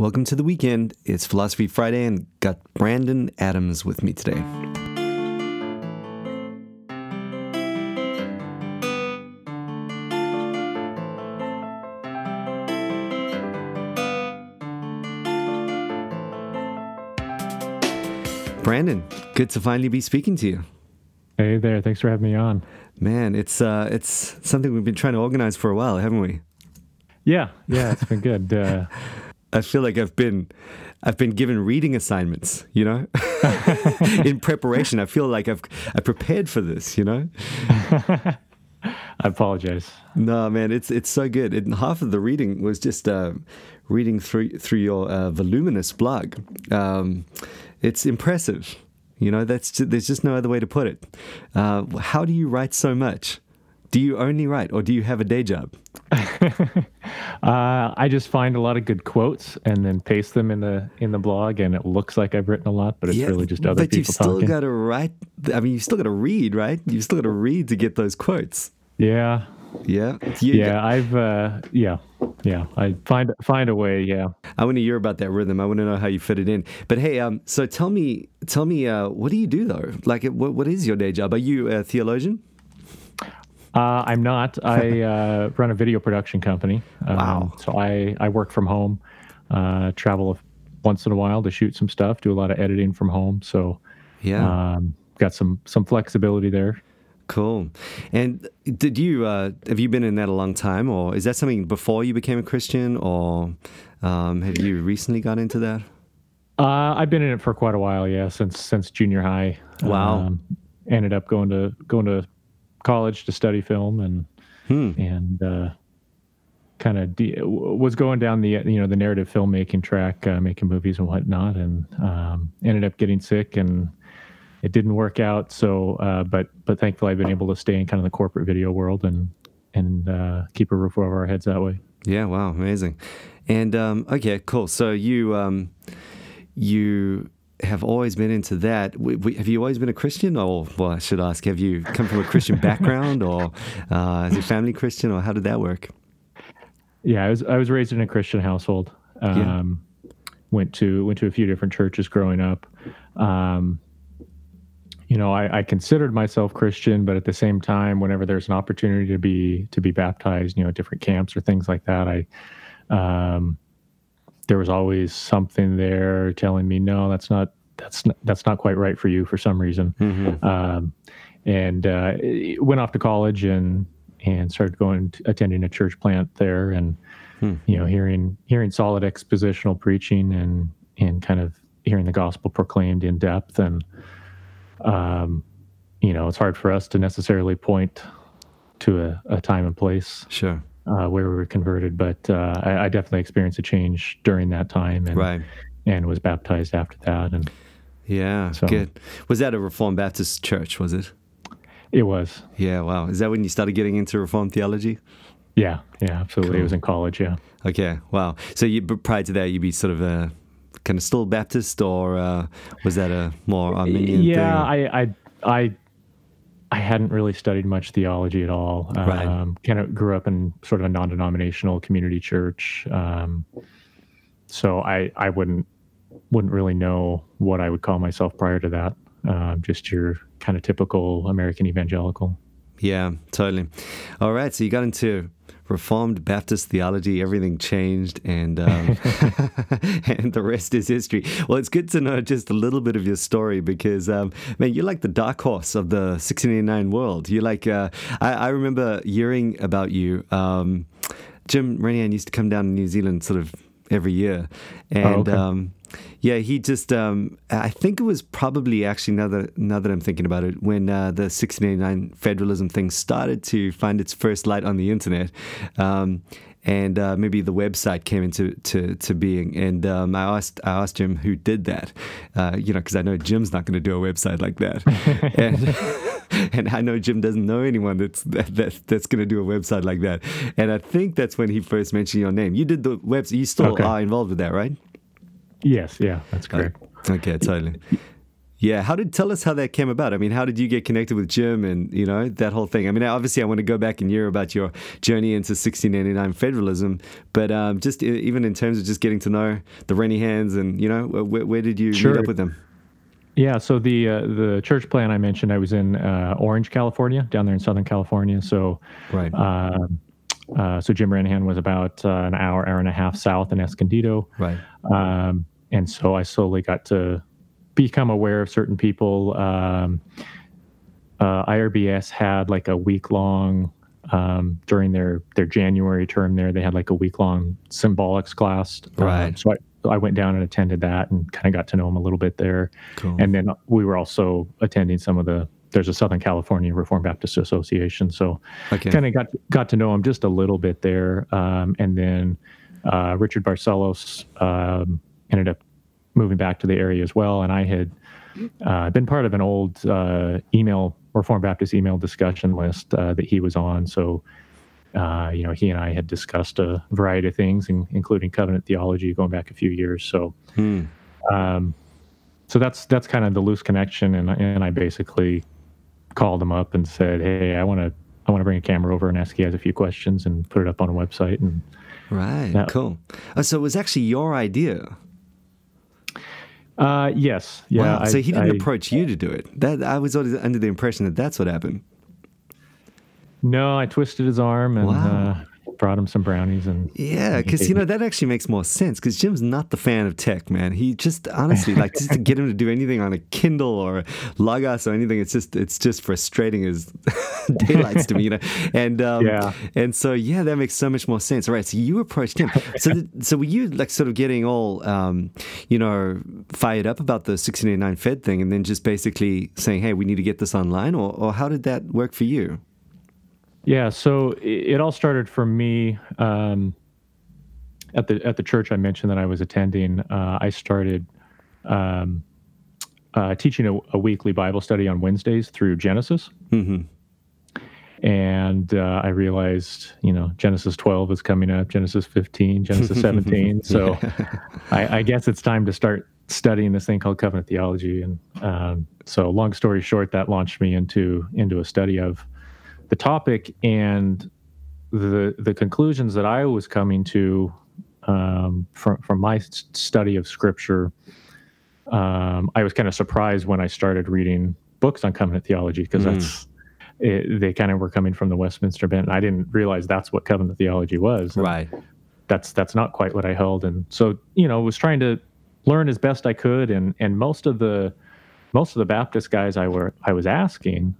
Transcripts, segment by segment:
Welcome to the weekend. It's Philosophy Friday and got Brandon Adams with me today. Brandon, good to finally be speaking to you. Hey there, thanks for having me on. Man, it's uh, it's something we've been trying to organize for a while, haven't we? Yeah, yeah, it's been good. Uh, I feel like I've been I've been given reading assignments, you know, in preparation. I feel like I've I prepared for this, you know. I apologize. No, man, it's it's so good. And half of the reading was just uh, reading through through your uh, voluminous blog. Um, it's impressive. You know, that's just, there's just no other way to put it. Uh, how do you write so much? Do you only write, or do you have a day job? uh, I just find a lot of good quotes and then paste them in the in the blog, and it looks like I've written a lot, but it's yeah, really just other but people But you've still got to write. I mean, you still got to read, right? You've still got to read to get those quotes. Yeah, yeah, you, yeah. I've uh, yeah, yeah. I find find a way. Yeah. I want to hear about that rhythm. I want to know how you fit it in. But hey, um, so tell me, tell me, uh, what do you do though? Like, what what is your day job? Are you a theologian? Uh, I'm not. I uh, run a video production company. Um, wow. So I, I work from home, uh, travel once in a while to shoot some stuff, do a lot of editing from home. So yeah, um, got some some flexibility there. Cool. And did you uh, have you been in that a long time, or is that something before you became a Christian, or um, have you recently got into that? Uh, I've been in it for quite a while, yeah, since since junior high. Wow. Um, ended up going to going to college to study film and hmm. and uh, kind of de- was going down the you know the narrative filmmaking track, uh, making movies and whatnot, and um, ended up getting sick and it didn't work out. So, uh, but but thankfully I've been able to stay in kind of the corporate video world and and uh, keep a roof over our heads that way. Yeah, wow, amazing. And um, okay, cool. So you um, you have always been into that. Have you always been a Christian, or well, I should ask, have you come from a Christian background, or uh, is your family Christian, or how did that work? Yeah, I was I was raised in a Christian household. Um, yeah. Went to went to a few different churches growing up. Um, you know, I, I, considered myself Christian, but at the same time, whenever there's an opportunity to be to be baptized, you know, different camps or things like that, I um, there was always something there telling me, no, that's not that's not, that's not quite right for you for some reason. Mm-hmm. Um, and uh, went off to college and and started going to, attending a church plant there, and hmm. you know, hearing hearing solid expositional preaching and and kind of hearing the gospel proclaimed in depth and um, you know, it's hard for us to necessarily point to a, a time and place. Sure uh, where we were converted, but uh, I, I, definitely experienced a change during that time, and right. and was baptized after that. And yeah, so, good. Was that a Reformed Baptist church? Was it? It was. Yeah. Wow. Is that when you started getting into Reformed theology? Yeah. Yeah. Absolutely. Cool. It was in college. Yeah. Okay. Wow. So you prior to that, you'd be sort of a kind of still Baptist, or uh, was that a more Arminian? Yeah. thing? I I I I hadn't really studied much theology at all. Right. Um, kind of grew up in sort of a non-denominational community church, um, so I I wouldn't wouldn't really know what I would call myself prior to that. Uh, just your kind of typical American evangelical. Yeah, totally. All right, so you got into Reformed Baptist theology, everything changed, and um, and the rest is history. Well, it's good to know just a little bit of your story because, um, man, you're like the dark horse of the 1689 world. You're like, uh, I, I, remember hearing about you. Um, Jim Renihan used to come down to New Zealand sort of every year, and oh, okay. Yeah, he just um, I think it was probably actually now that now that I'm thinking about it, when uh, the 1689 federalism thing started to find its first light on the internet. Um, and uh, maybe the website came into to, to being. And um, I asked I asked Jim who did that, uh, you know, because I know Jim's not going to do a website like that, and and I know Jim doesn't know anyone that's that, that that's going to do a website like that. And I think that's when he first mentioned your name. You did the website. You still okay. are involved with that, right? Yes, yeah, that's correct. Okay, totally. Yeah, how did tell us how that came about? I mean, how did you get connected with Jim and you know that whole thing? I mean, obviously, I want to go back and hear about your journey into 1689 federalism, but um, just even in terms of just getting to know the Renihans and you know where, where did you sure. meet up with them? Yeah, so the uh, the church plan I mentioned, I was in uh, Orange, California, down there in Southern California. So, right. Uh, uh so Jim Renihan was about uh, an hour, hour and a half south in Escondido. Right. Um, and so I slowly got to become aware of certain people. Um, uh, IRBS had like a week long um, during their their January term there. They had like a week long symbolics class. Um, right. Um, so I, I went down and attended that and kind of got to know them a little bit there. Cool. And then we were also attending some of the there's a Southern California Reformed Baptist Association, so okay. kind of got got to know him just a little bit there. Um, and then uh, Richard Barcellos um, ended up moving back to the area as well. And I had uh, been part of an old uh, email Reformed Baptist email discussion list uh, that he was on. So, uh, you know, he and I had discussed a variety of things, in, including covenant theology, going back a few years. So, hmm. um, so that's that's kind of the loose connection. And and I basically called him up and said, "Hey, I want to." I want to bring a camera over and ask you guys a few questions and put it up on a website. And right, that, cool. Oh, so it was actually your idea. Uh, yes. Yeah. Wow. So he didn't I, approach you to do it. That I was under the impression that that's what happened. No, I twisted his arm and wow. uh, brought him some brownies and yeah because you know that actually makes more sense because jim's not the fan of tech man. He just honestly like just to get him to do anything on a kindle or logos or anything it's just it's just frustrating as daylights to me you know? And um, yeah. and so yeah that makes so much more sense. All right so you approached him. So so were you like sort of getting all um, you know fired up about the 1689 fed thing and then just basically saying hey we need to get this online or, or how did that work for you yeah, so it, it all started for me um, at the at the church I mentioned that I was attending. Uh, I started um, uh, teaching a, a, weekly Bible study on Wednesdays through Genesis. Mm-hmm. And uh, I realized, you know, Genesis 12 is coming up, Genesis 15, Genesis 17. so I, I, guess it's time to start studying this thing called covenant theology. And um, so, long story short, that launched me into into a study of the topic and the the conclusions that I was coming to um, from from my study of Scripture. Um, I was kind of surprised when I started reading books on covenant theology because mm. that's it, they kind of were coming from the Westminster bent. And I didn't realize that's what covenant theology was. Right. That's that's not quite what I held, and so you know was trying to learn as best I could, and and most of the most of the Baptist guys I were I was asking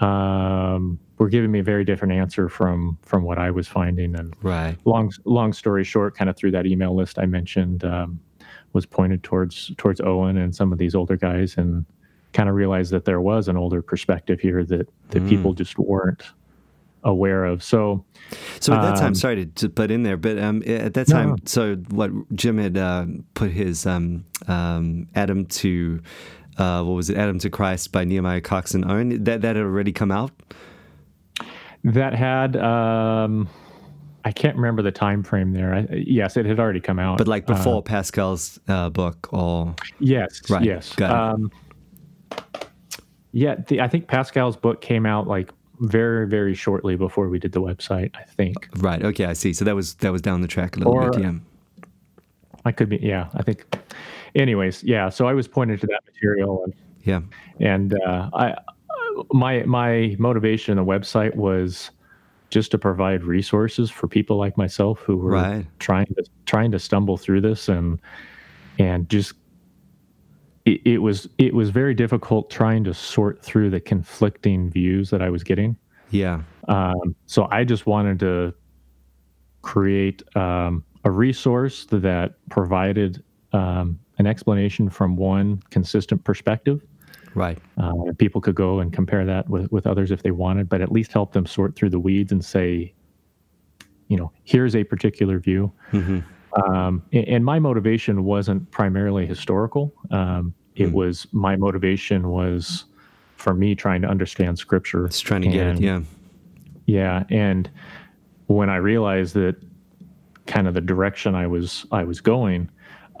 um, were giving me a very different answer from from what I was finding. And right. long long story short, kind of through that email list I mentioned, um, was pointed towards towards Owen and some of these older guys, and kind of realized that there was an older perspective here that that mm. people just weren't aware of. So, so at that time, um, sorry to, to, put in there, but um, at that time, no. so what Jim had uh, put his um, um, Adam to uh, what was it, Adam to Christ by Nehemiah Cox and Owen. That that had already come out that had um, I can't remember the time frame there. I, yes, it had already come out, but like before uh, Pascal's uh, book, or yes, right, yes, um, yeah. The, I think Pascal's book came out like very, very shortly before we did the website. I think. Right. Okay, I see. So that was that was down the track a little or, bit. Yeah. I could be. Yeah, I think. Anyways, yeah. So I was pointed to that material, and yeah, and uh, I my my motivation on the website was just to provide resources for people like myself who were right. trying to trying to stumble through this and and just it, it, was it was very difficult trying to sort through the conflicting views that I was getting. Yeah. Um, so I just wanted to create um, a resource that provided um, an explanation from one consistent perspective Right. Uh, people could go and compare that with, with others if they wanted, but at least help them sort through the weeds and say, you know, here's a particular view. Mm-hmm. Um, and, my motivation wasn't primarily historical. Um, it mm. was my motivation was for me trying to understand scripture. It's trying to and, get it, yeah. Yeah. And when I realized that kind of the direction I was I was going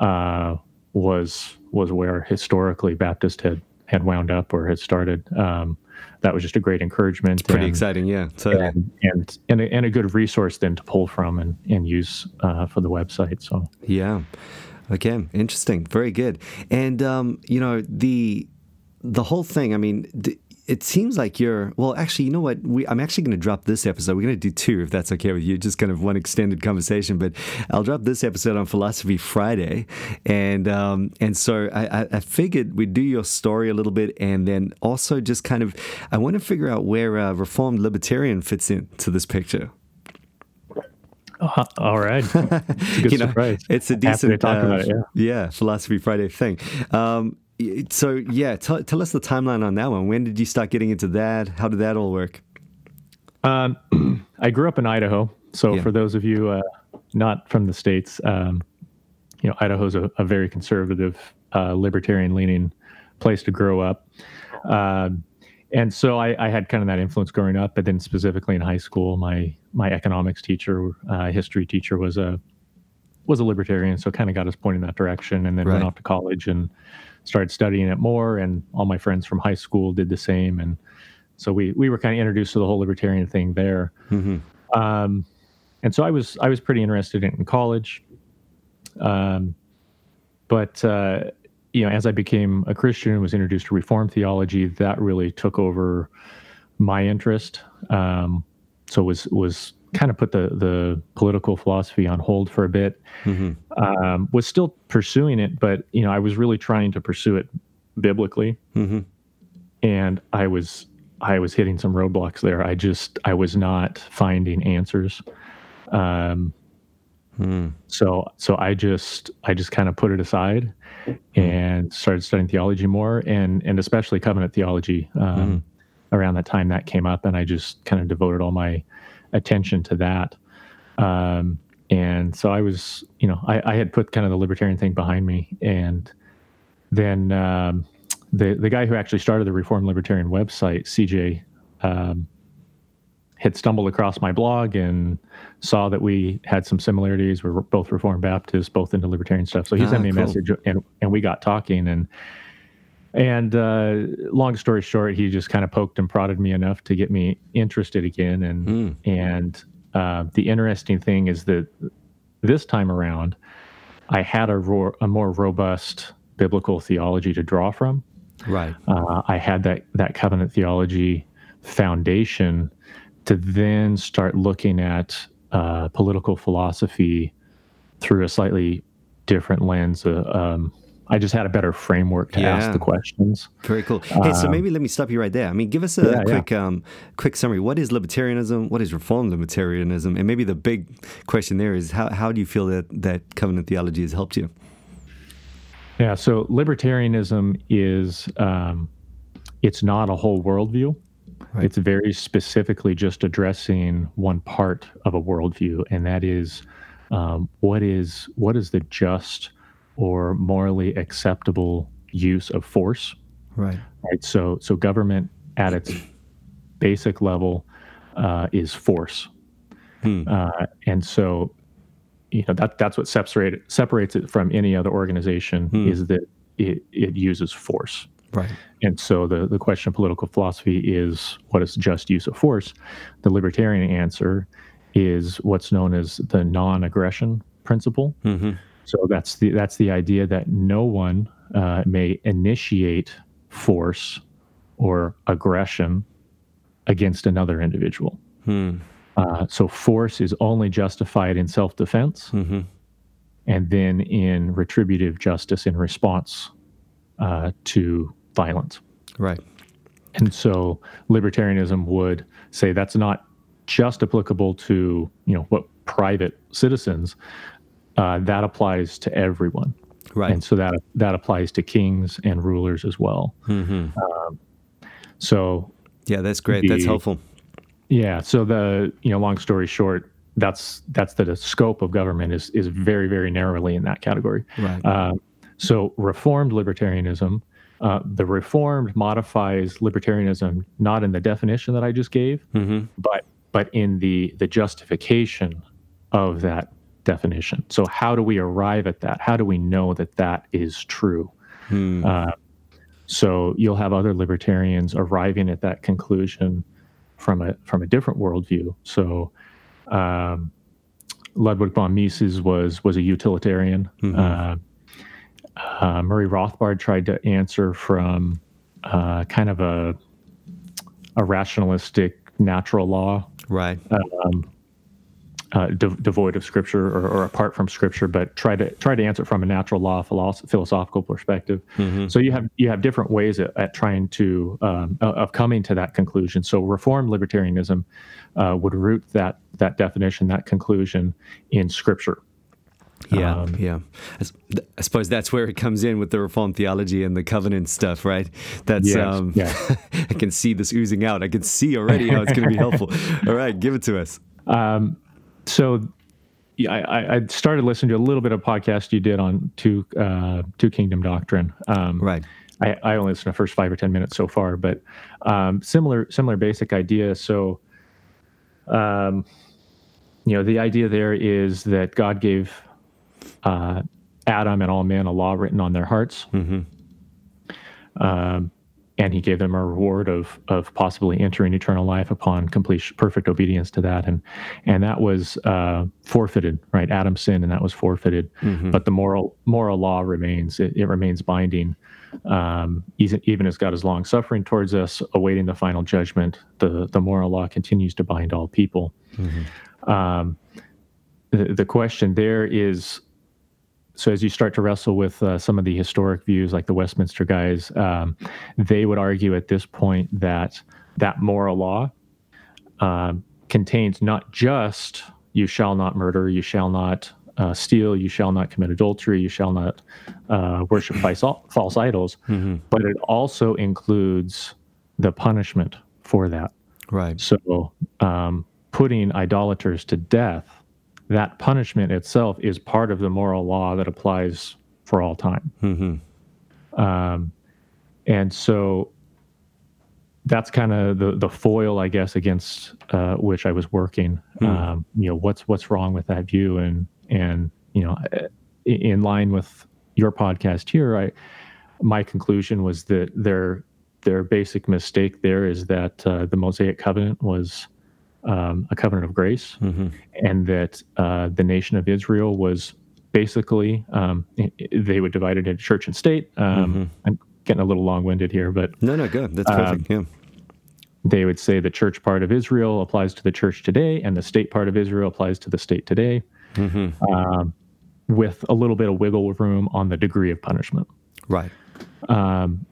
uh, was was where historically Baptist had had wound up or had started. Um, that was just a great encouragement. It's Pretty and, exciting, yeah. Totally. And and and a, and a, good resource then to pull from and and use uh, for the website. So yeah, okay, interesting, very good. And um, you know the the whole thing. I mean. The, it seems like you're well actually you know what we, i'm actually going to drop this episode we're going to do two if that's okay with you just kind of one extended conversation but i'll drop this episode on philosophy friday and um, and so I, I figured we'd do your story a little bit and then also just kind of i want to figure out where uh, reformed libertarian fits into this picture uh, all right. It's a you know. It's a decent, uh, it, yeah. yeah. Philosophy Friday thing. Um, so yeah, tell, tell us the timeline on that one. When did you start getting into that? How did that all work? Um, I grew up in Idaho. So yeah. for those of you uh, not from the states, um, you know, Idaho's a, a very conservative, uh, libertarian-leaning place to grow up. Uh, and so I, I, had kind of that influence growing up, but then specifically in high school, my my economics teacher, uh, history teacher was a was a libertarian, so kind of got us pointing that direction. And then right. went off to college and started studying it more, and all my friends from high school did the same, and so we we were kind of introduced to the whole libertarian thing there. Mm-hmm. Um, and so I was I was pretty interested in, in college, um, but uh, you know as I became a Christian and was introduced to Reformed theology, that really took over my interest. Um, so was was kind of put the the political philosophy on hold for a bit. Mm-hmm. Um, was still pursuing it, but you know, I was really trying to pursue it biblically, mm-hmm. and I was I was hitting some roadblocks there. I just I was not finding answers. Um, hmm. So so I just I just kind of put it aside hmm. and started studying theology more, and and especially covenant theology. Um, hmm. Around that time, that came up, and I just kind of devoted all my attention to that. Um, and so I was, you know, I, I, had put kind of the libertarian thing behind me, and then um, the the guy who actually started the Reformed Libertarian website, CJ, um, had stumbled across my blog and saw that we had some similarities. We are both Reformed Baptists, both into libertarian stuff. So he ah, sent me a message, and and we got talking, and and uh, long story short, he just kind of poked and prodded me enough to get me interested again. And mm. and uh, the interesting thing is that this time around, I had a, ro- a more robust biblical theology to draw from. Right. Uh, I had that that covenant theology foundation to then start looking at uh, political philosophy through a slightly different lens. Uh, um, I just had a better framework to yeah. ask the questions. Very cool. Hey, so um, maybe let me stop you right there. I mean, give us a yeah, quick, yeah. Um, quick summary. What is libertarianism? What is reformed libertarianism? And maybe the big question there is how, how do you feel that that covenant theology has helped you? Yeah. So libertarianism is um, it's not a whole worldview. Right. It's very specifically just addressing one part of a worldview, and that is um, what is what is the just or morally acceptable use of force. Right. Right. So so government at its basic level uh, is force, hmm. uh, and so you know that that's what separates separates it from any other organization hmm. is that it, it uses force. Right. And so the, the question of political philosophy is what is just use of force? The libertarian answer is what's known as the non aggression principle. Mm-hmm. So that's the that's the idea that no one uh, may initiate force or aggression against another individual. Hmm. Uh, so force is only justified in self defense, mm-hmm. and then in retributive justice in response uh, to violence. Right. And so libertarianism would say that's not just applicable to you know what private citizens, uh, that applies to everyone. Right. And so that that applies to kings and rulers as well. Mm-hmm. Um, so yeah, that's great. The, that's helpful. Yeah. So the you know, long story short, that's that's the, the scope of government is is very very narrowly in that category. Right. Uh, so reformed libertarianism, uh, the reformed modifies libertarianism not in the definition that I just gave, mm-hmm. but but in the the justification of that definition. So, how do we arrive at that? How do we know that that is true? Hmm. Uh, So you'll have other libertarians arriving at that conclusion from a from a different worldview. So um, Ludwig von Mises was was a utilitarian. Mm-hmm. Uh, uh, Murray Rothbard tried to answer from uh, kind of a a rationalistic natural law, right? Um, uh, de- devoid of scripture or, or, apart from scripture, but try to try to answer from a natural law philosoph- philosophical perspective. Mm-hmm. So you have you have different ways at, at trying to um, of coming to that conclusion. So Reform libertarianism uh, would root that that definition, that conclusion in scripture. Yeah, um, yeah. I suppose that's where it comes in with the Reformed theology and the covenant stuff, right? That's yes, um, yeah. I can see this oozing out. I can see already how it's going to be helpful. All right, give it to us. Um, so yeah, I, I, started listening to a little bit of podcast you did on two uh, two kingdom doctrine. Um, right. I, I only listened to the first five or ten minutes so far, but um, similar similar basic idea. So, um, you know, the idea there is that God gave uh, Adam and all men a law written on their hearts. Mm-hmm. Um, and he gave them a reward of of possibly entering eternal life upon complete perfect obedience to that. And and that was uh, forfeited right? Adam sinned and that was forfeited. Mm-hmm. but the moral moral law remains. It, it remains binding um, even, even as God is long suffering towards us awaiting the final judgment. The the moral law continues to bind all people. Mm-hmm. um, the, the question there is so as you start to wrestle with uh, some of the historic views, like the Westminster guys, um, they would argue at this point that that moral law um, contains not just "you shall not murder," "you shall not uh, steal," "you shall not commit adultery," "you shall not uh, worship false idols," mm-hmm. but it also includes the punishment for that. Right. So, um, putting idolaters to death that punishment itself is part of the moral law that applies for all time. Mm-hmm. Um, and so that's kind of the the foil, I guess, against uh, which I was working. Mm. Um, you know, what's what's wrong with that view, and and you know, in line with your podcast here, I my conclusion was that their their basic mistake there is that uh, the Mosaic covenant was um, a covenant of grace, mm-hmm. and that uh, the nation of Israel was basically um, they would divide it into church and state. Um, mm-hmm. I'm getting a little long winded here, but no, no, good. That's perfect. Um, yeah. They would say the church part of Israel applies to the church today, and the state part of Israel applies to the state today, mm-hmm. Um, with a little bit of wiggle room on the degree of punishment. Right. Um,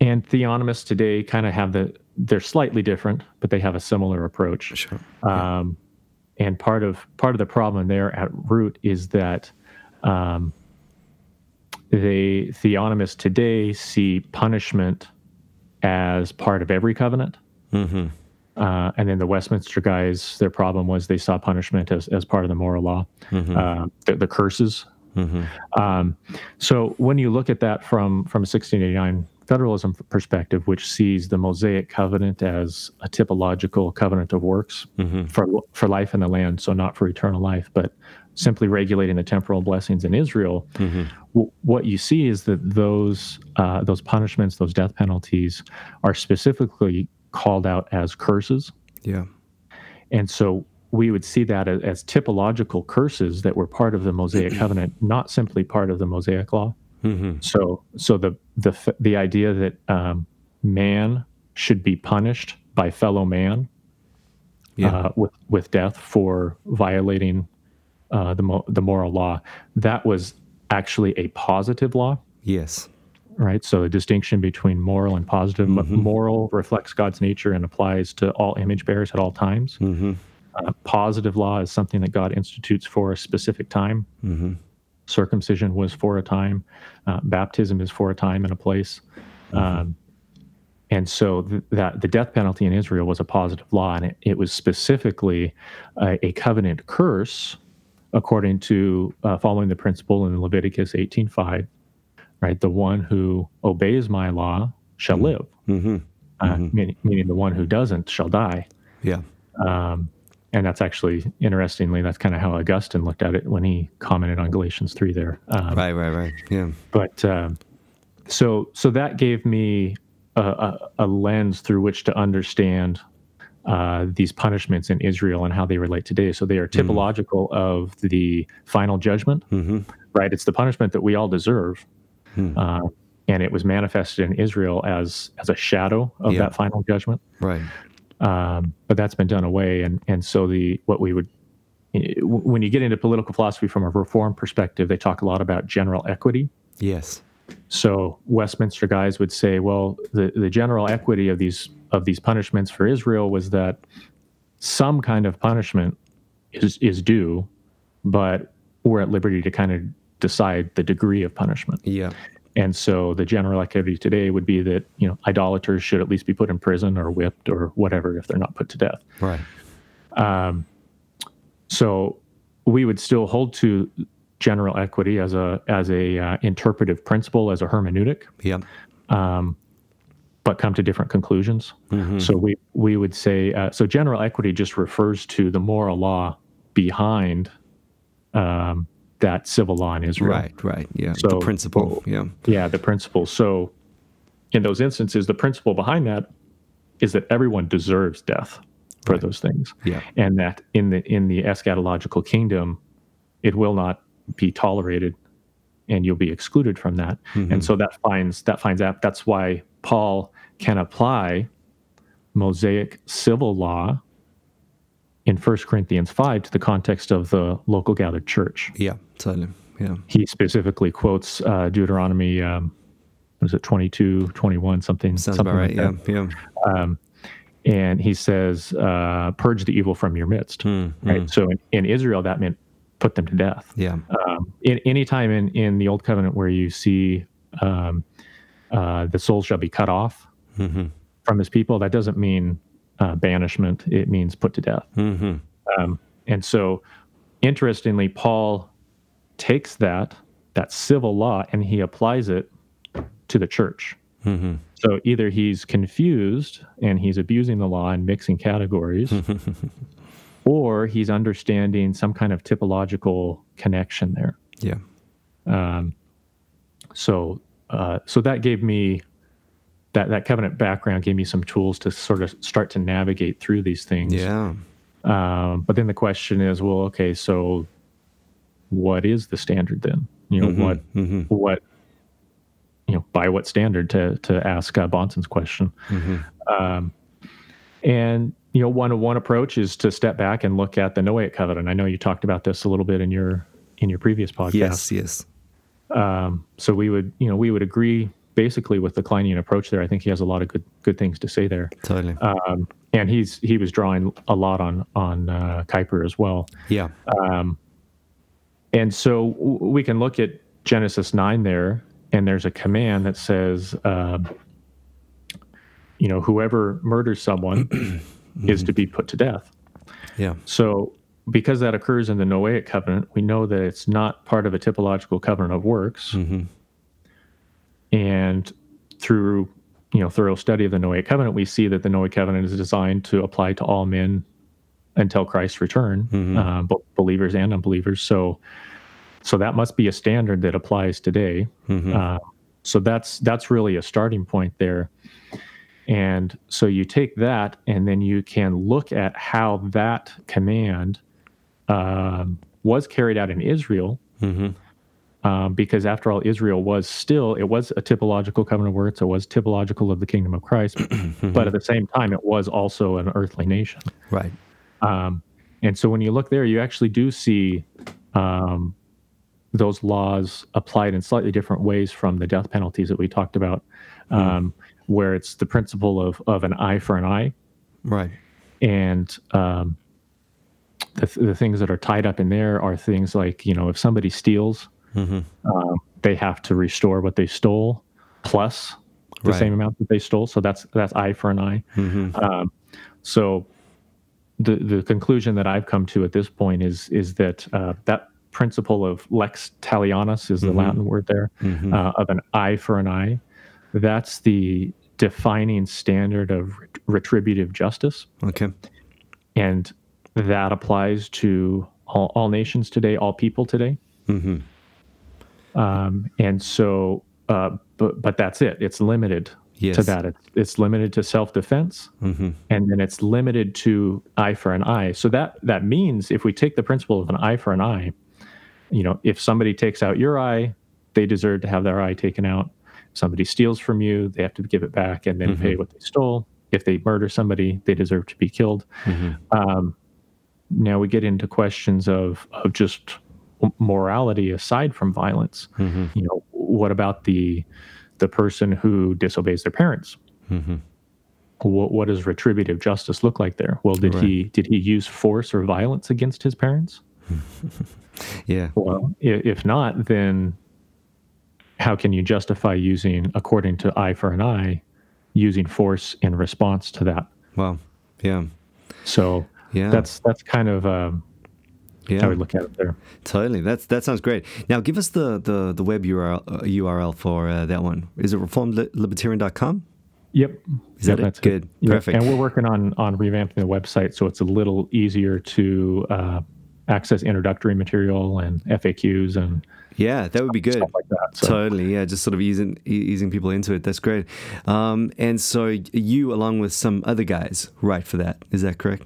and theonomists today kind of have the they're slightly different, but they have a similar approach. Sure. Yeah. Um, and part of part of the problem there at root is that um, they theonomists today see punishment as part of every covenant. Mm-hmm. Uh, and then the Westminster guys, their problem was they saw punishment as, as part of the moral law, mm-hmm. uh, the, the, curses. Mm-hmm. Um, so when you look at that from from 1689 federalism perspective, which sees the Mosaic covenant as a typological covenant of works mm-hmm. for for life in the land, so not for eternal life, but simply regulating the temporal blessings in Israel. Mm-hmm. W- what you see is that those uh, those punishments, those death penalties, are specifically called out as curses. Yeah, and so we would see that as, as typological curses that were part of the Mosaic covenant, not simply part of the Mosaic law. Mm-hmm. So, so the the the idea that um, man should be punished by fellow man yeah. uh, with with death for violating uh, the mo- the moral law that was actually a positive law. Yes. Right. So the distinction between moral and positive. Mm-hmm. Moral reflects God's nature and applies to all image bearers at all times. Mm-hmm. Uh, positive law is something that God institutes for a specific time. Circumcision was for a time, uh, baptism is for a time and a place. Mm-hmm. Um, and so th- that the death penalty in Israel was a positive law, and it, it was specifically a, a, covenant curse, according to uh, following the principle in Leviticus 18:5. Right, the one who obeys my law shall mm-hmm. live, mm-hmm. Uh, mm-hmm. meaning, meaning, the one who doesn't shall die. Yeah. Um, and that's actually interestingly that's kind of how augustine looked at it when he commented on galatians 3 there um, right right right yeah but uh, so so that gave me a, a, a lens through which to understand uh, these punishments in Israel and how they relate today. So they are mm-hmm. typological mm. of the final judgment, mm-hmm. right? It's the punishment that we all deserve. Mm. Uh, and it was manifested in Israel as as a shadow of yeah. that final judgment. Right. Um, but that's been done away, and and so the what we would when you get into political philosophy from a reform perspective, they talk a lot about general equity. Yes. So Westminster guys would say, well, the, the general equity of these of these punishments for Israel was that some kind of punishment is is due, but we're at liberty to kind of decide the degree of punishment. Yeah. And so the general equity today would be that you know idolaters should at least be put in prison or whipped or whatever if they're not put to death. Right. Um, so we would still hold to general equity as a as a uh, interpretive principle as a hermeneutic. Yeah. Um, but come to different conclusions. Mm-hmm. So we we would say uh, so general equity just refers to the moral law behind um, that civil law in Israel. Right, right. Yeah. So, the principle. Yeah. Yeah, the principle. So in those instances, the principle behind that is that everyone deserves death for right. those things. Yeah. And that in the in the eschatological kingdom, it will not be tolerated and you'll be excluded from that. Mm-hmm. And so that finds that finds out that's why Paul can apply Mosaic civil law in 1 Corinthians 5 to the context of the local gathered church. Yeah, totally. Yeah. He specifically quotes uh, Deuteronomy, um, was it 22, 21, something? Sounds something about right. Like yeah. Yeah. Um, and he says, uh, purge the evil from your midst. Mm, right. Mm. So in, in, Israel, that meant put them to death. Yeah. Um, in, any time in, in the Old Covenant where you see um, uh, the soul shall be cut off mm-hmm. from his people, that doesn't mean uh, banishment, it means put to death. Mm-hmm. Um, and so, interestingly, Paul takes that that civil law and he applies it to the church. Mm-hmm. So either he's confused and he's abusing the law and mixing categories, or he's understanding some kind of typological connection there. Yeah. Um, so uh, so that gave me that that covenant background gave me some tools to sort of start to navigate through these things. Yeah. Um, but then the question is, well, okay, so what is the standard then? You know, mm-hmm, what mm-hmm. what you know by what standard to to ask uh, Bahnsen's question. Mm-hmm. Um, and you know, one one approach is to step back and look at the Noahic covenant. I know you talked about this a little bit in your in your previous podcast. Yes, yes. Um, so we would, you know, we would agree basically with the Klinean approach there. I think he has a lot of good good things to say there. Totally. Um, and he's he was drawing a lot on on uh, Kuyper as well. Yeah. Um, and so w- we can look at Genesis nine there, and there's a command that says, uh, you know, whoever murders someone mm-hmm. is to be put to death. Yeah. So because that occurs in the Noahic covenant, we know that it's not part of a typological covenant of works. Mm-hmm. And through you know thorough study of the Noahic covenant, we see that the Noahic covenant is designed to apply to all men until Christ's return, mm-hmm. uh, both believers and unbelievers. So, so that must be a standard that applies today. Mm-hmm. Uh, so that's that's really a starting point there. And so you take that, and then you can look at how that command um, was carried out in Israel. Mm-hmm um, because after all, Israel was still it was a typological covenant of works. It was typological of the kingdom of Christ, mm-hmm. but at the same time, it was also an earthly nation. Right. Um, and so when you look there, you actually do see um, those laws applied in slightly different ways from the death penalties that we talked about, mm. where it's the principle of of an eye for an eye. Right. And um, the, the things that are tied up in there are things like you know if somebody steals Mm-hmm. Um, they have to restore what they stole plus the right. same amount that they stole. So that's that's eye for an eye. Mm-hmm. Um, so the the conclusion that I've come to at this point is is that uh, that principle of lex talionis is the mm-hmm. Latin word there mm-hmm. uh, of an eye for an eye. That's the defining standard of retributive justice. Okay, and that applies to all, all nations today, all people today. Mm-hmm. Um, and so uh, but but that's it. It's limited Yes. to that. It's, it's limited to self defense, Mhm. and then it's limited to eye for an eye. So that that means if we take the principle of an eye for an eye, you know, if somebody takes out your eye, they deserve to have their eye taken out. If somebody steals from you, they have to give it back and then pay what they stole. If they murder somebody, they deserve to be killed. Um, now we get into questions of of just morality aside from violence. You know, what about the the person who disobeys their parents? What, what does retributive justice look like there? Well, did he did he use force or violence against his parents? Yeah. Well, if not, then how can you justify using, according to eye for an eye, using force in response to that? Well. Yeah. So Yeah. that's that's kind of um, yeah. we look at it there. Totally. That's that sounds great. Now, give us the the, the web URL uh, URL for uh, that one. Is it reformedlibertarian.com? Yep. Is that Yep, it? that's Good. Yep. Perfect. And we're working on on revamping the website so it's a little easier to uh, access introductory material and FAQs and Yeah, that would be good. like that. So Totally, yeah, just sort of easing easing people into it. That's great. Um, and so you, along with some other guys, write for that. Is that correct?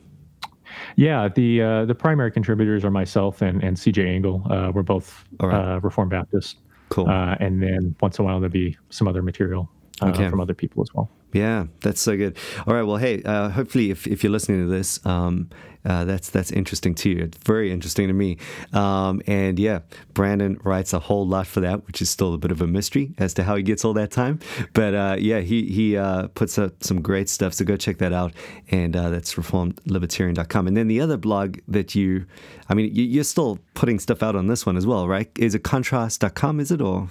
Yeah, the uh, the primary contributors are myself and and CJ Engel. Uh, we're both right. uh, Reformed Baptists. Cool. Uh, and then once in a while there'll be some other material Okay. from other people as well. Yeah, that's so good. All right, well, hey, uh, hopefully, if, if you're listening to this, um, uh, that's that's interesting to you. It's very interesting to me. Um, and yeah, Brandon writes a whole lot for that, which is still a bit of a mystery as to how he gets all that time. But uh, yeah, he he uh, puts up some great stuff. So go check that out, and uh, that's reformedlibertarian.com. And then the other blog that you, I mean, you, you're still putting stuff out on this one as well, right? Is it contrast.com? Is it or?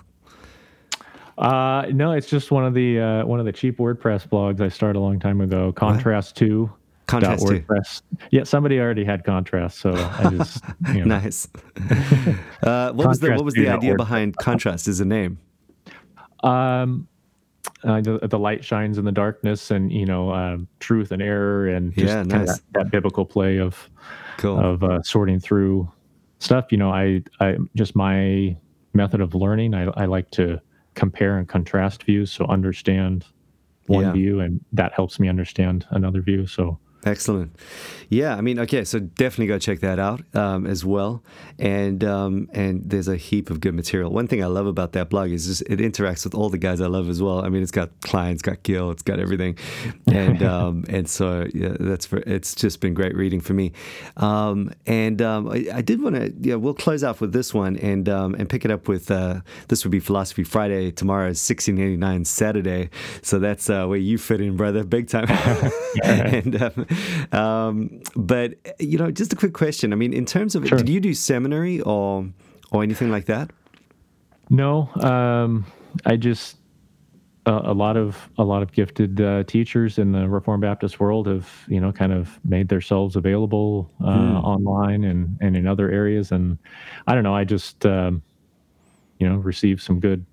Uh, no, it's just one of the uh, one of the cheap WordPress blogs I started a long time ago. Contrast two. Contrast two. WordPress. Yeah, somebody already had contrast, so I just you know, Nice. uh, what was the what was the idea behind contrast as a name? um, uh, the, the light shines in the darkness, and you know, um, truth and error, and just Yeah, kind of nice. that, that biblical play of Cool. of uh, sorting through stuff. You know, I I just my method of learning. I I like to compare and contrast views, so understand one Yeah. view, and that helps me understand another view. So Excellent. Yeah, I mean, okay, so definitely go check that out um, as well. And um, and there's a heap of good material. One thing I love about that blog is just it interacts with all the guys I love as well. I mean, it's got Klines, got Gill, it's got everything, and um, and so yeah, that's for it's just been great reading for me. Um, and um, I, I did want to yeah, we'll close off with this one and um, and pick it up with uh, this would be Philosophy Friday. Tomorrow is 1689 Saturday, so that's uh, where you fit in, brother, big time. and um, but you know, just a quick question. I mean, in terms of Sure. did you do seminary or or anything like that? no, um, I just a, a lot of a lot of gifted uh, teachers in the Reformed Baptist world have you know kind of made themselves available uh, Hmm. online and and in other areas, and I don't know. I just um, you know received some good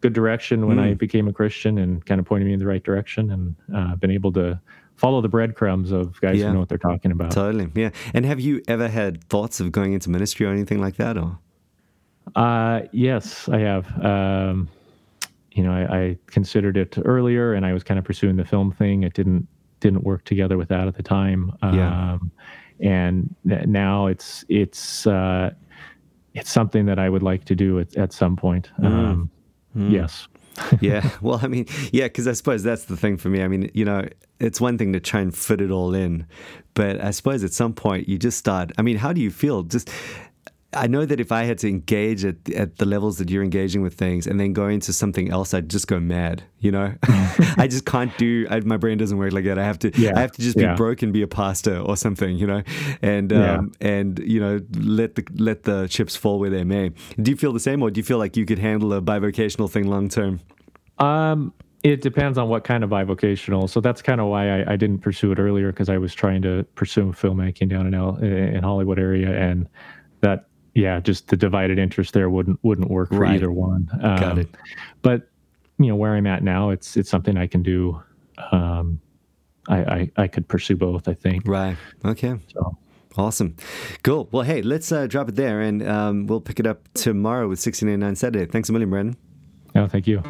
good direction when Hmm. I became a Christian and kind of pointed me in the right direction, and uh, been able to follow the breadcrumbs of guys Yeah. who know what they're talking about. Totally, yeah. And have you ever had thoughts of going into ministry or anything like that? Or Uh, yes, I have. Um, you know, I, I considered it earlier, and I was kind of pursuing the film thing. It didn't didn't work together with that at the time. Yeah. Um, and now it's it's uh, it's something that I would like to do at, at some point. Um, Yes. yeah, well, I mean, yeah, because I suppose that's the thing for me. I mean, you know, it's one thing to try and fit it all in, but I suppose at some point you just start. I mean, how do you feel? Just, I know that if I had to engage at at the levels that you're engaging with things, and then go into something else, I'd just go mad. You know, I just can't do. I, my brain doesn't work like that. I have to. Yeah, I have to just be yeah. broke and be a pastor or something. You know, and Yeah. um, and you know let the let the chips fall where they may. Do you feel the same, or do you feel like you could handle a bivocational thing long term? Um, it depends on what kind of bivocational. So that's kind of why I, I didn't pursue it earlier because I was trying to pursue filmmaking down in L, in Hollywood area, and that yeah, just the divided interest there wouldn't wouldn't work for Right. either one. Um, Got it. But you know where I'm at now, it's it's something I can do. Um, I, I I could pursue both. I think Right. Okay. so. Awesome. Cool. Well, hey, let's uh, drop it there, and um, we'll pick it up tomorrow with 1689 Saturday. Thanks a million, Brandon. No, thank you.